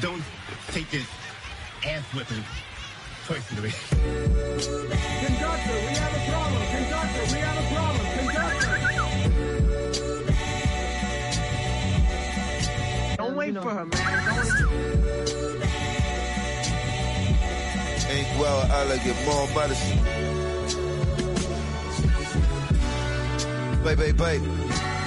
don't take this ass whipping personally. Conductor, we have a problem. Conductor, we have a problem. Conductor. Don't wait for her, man. Ain't well elegant, more medicine. Baby, baby.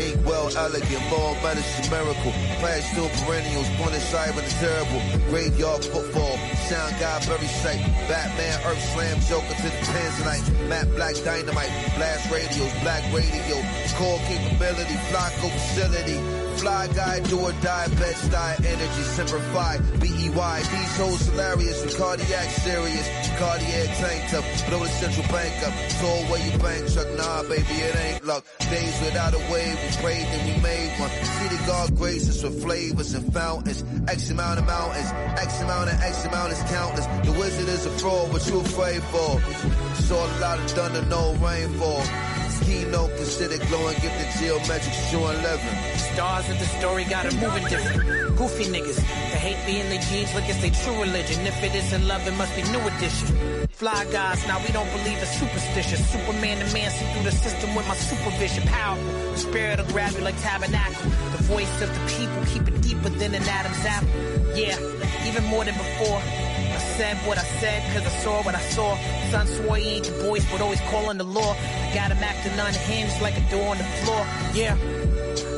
Ain't well elegant, more medicine, miracle. Past still perennials, with the terrible. Graveyard football, sound guy, very sight. Batman, Earth Slam, Joker to the Tanzanite. Matt Black Dynamite, blast radios, black radio. Core capability, Flocko facility. Fly guy, do or die, bed style, energy, simplify, B-E-Y. These hoes hilarious, with cardiac serious. Cardiac tank up, blow the central bank up. Told where you bank truck, nah, baby, it ain't luck. Days without a wave, we prayed and we made one. See the God graces with flavors and fountains. X amount of mountains, X amount of X amount is countless. The wizard is a fraud, what you afraid for? Saw a lot of thunder, no rainfall. Keynote considered glowing, gifted geometric, showing 11. Stars of the story got 'em moving different. Goofy niggas that hate me in their jeans like it's their true religion. If it isn't love, it must be new edition. Fly guys, now we don't believe it's superstitious. Superman the man see through the system with my supervision. Powerful, the spirit will grab you like tabernacle. The voice of the people, keep it deeper than an Adam's apple. Yeah, even more than before. Said what I said, cause I saw what I saw. Son swore he ain't the voice, but always calling the law. Got him acting unhinged like a door on the floor. Yeah.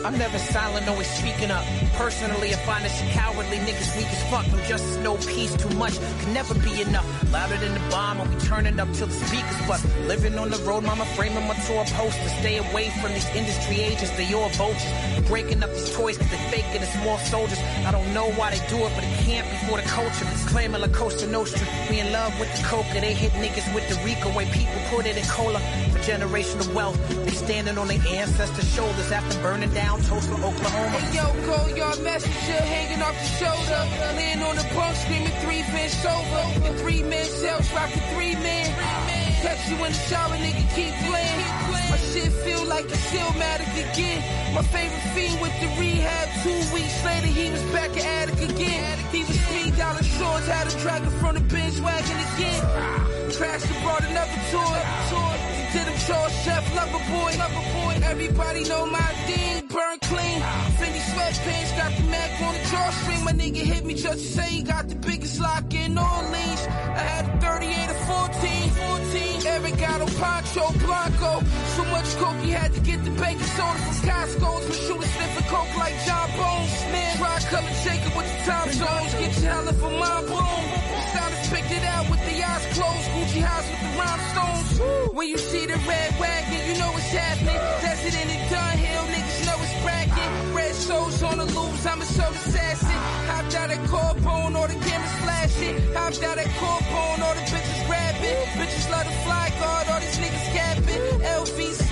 I'm never silent, always speaking up. Personally, I find this cowardly. Niggas weak as fuck. No justice, no peace, too much. Can never be enough. Louder than the bomb, and we turning up till the speakers bust. Living on the road, mama framing my tour poster. Stay away from these industry agents, they all vultures. Breaking up these toys cause they faking the small soldiers. I don't know why they do it, but it can't be for the culture. It's Claiming La Costa Nostra. We in love with the coca. They hit niggas with the Rico way people put it in cola. For generational wealth, they standing on their ancestors' shoulders after burning down Tulsa, Oklahoma. Hey yo, your messenger hanging off the shoulder. Laying on the bunk screaming three men sober. The three men cells rocking three men. Catch you in the shower, nigga, keep playing. My shit feel like it's still Stillmatic again. My favorite fiend with the rehab. Two weeks later, he was back at Attic again. He was three dollar shorts, had a dragon from the bench wagon again. Crashed and brought another toy. To them chores, chef, lover boy. Everybody know my thing, burn clean. Fendi sweatpants, got the Mac on the drawstring. My nigga hit me just to say he got the biggest lock in Orleans. I had a 38 or 14, 14. Eric got on Poncho Blanco. So much coke he had to get the baking soda from Costco's. But shooter sniffing coke like John Bones. Man, try color Jacob with the time zones. Get your hella for my boom. Stylist picked it out with the eyes closed. Gucci house with the rhinestones. When you see the red wagon, you know what's happening. On the loops, I'm a soul assassin. Hopped out at Carbone, all the cameras flashing. Hopped out at Carbone, all the bitches grabbing. Bitches love the fly guard, all these niggas capping. LV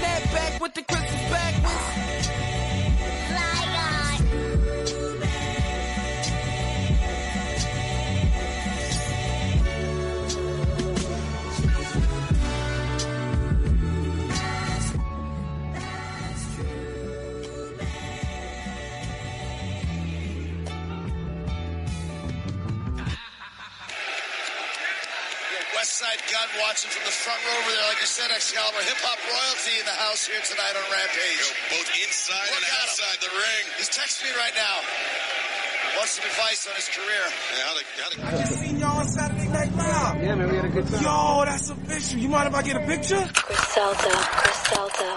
Westside Gunn watching from the front row over there. Like I said, Excalibur, hip hop royalty in the house here tonight on Rampage. both inside Look and at him. outside the ring. He's texting me right now. Wants some advice on his career. Yeah, how to, how to, I just seen y'all on Saturday Night Live. Yeah, man, we had a good time. Yo, that's official. You mind if I get a picture? Griselda, Griselda,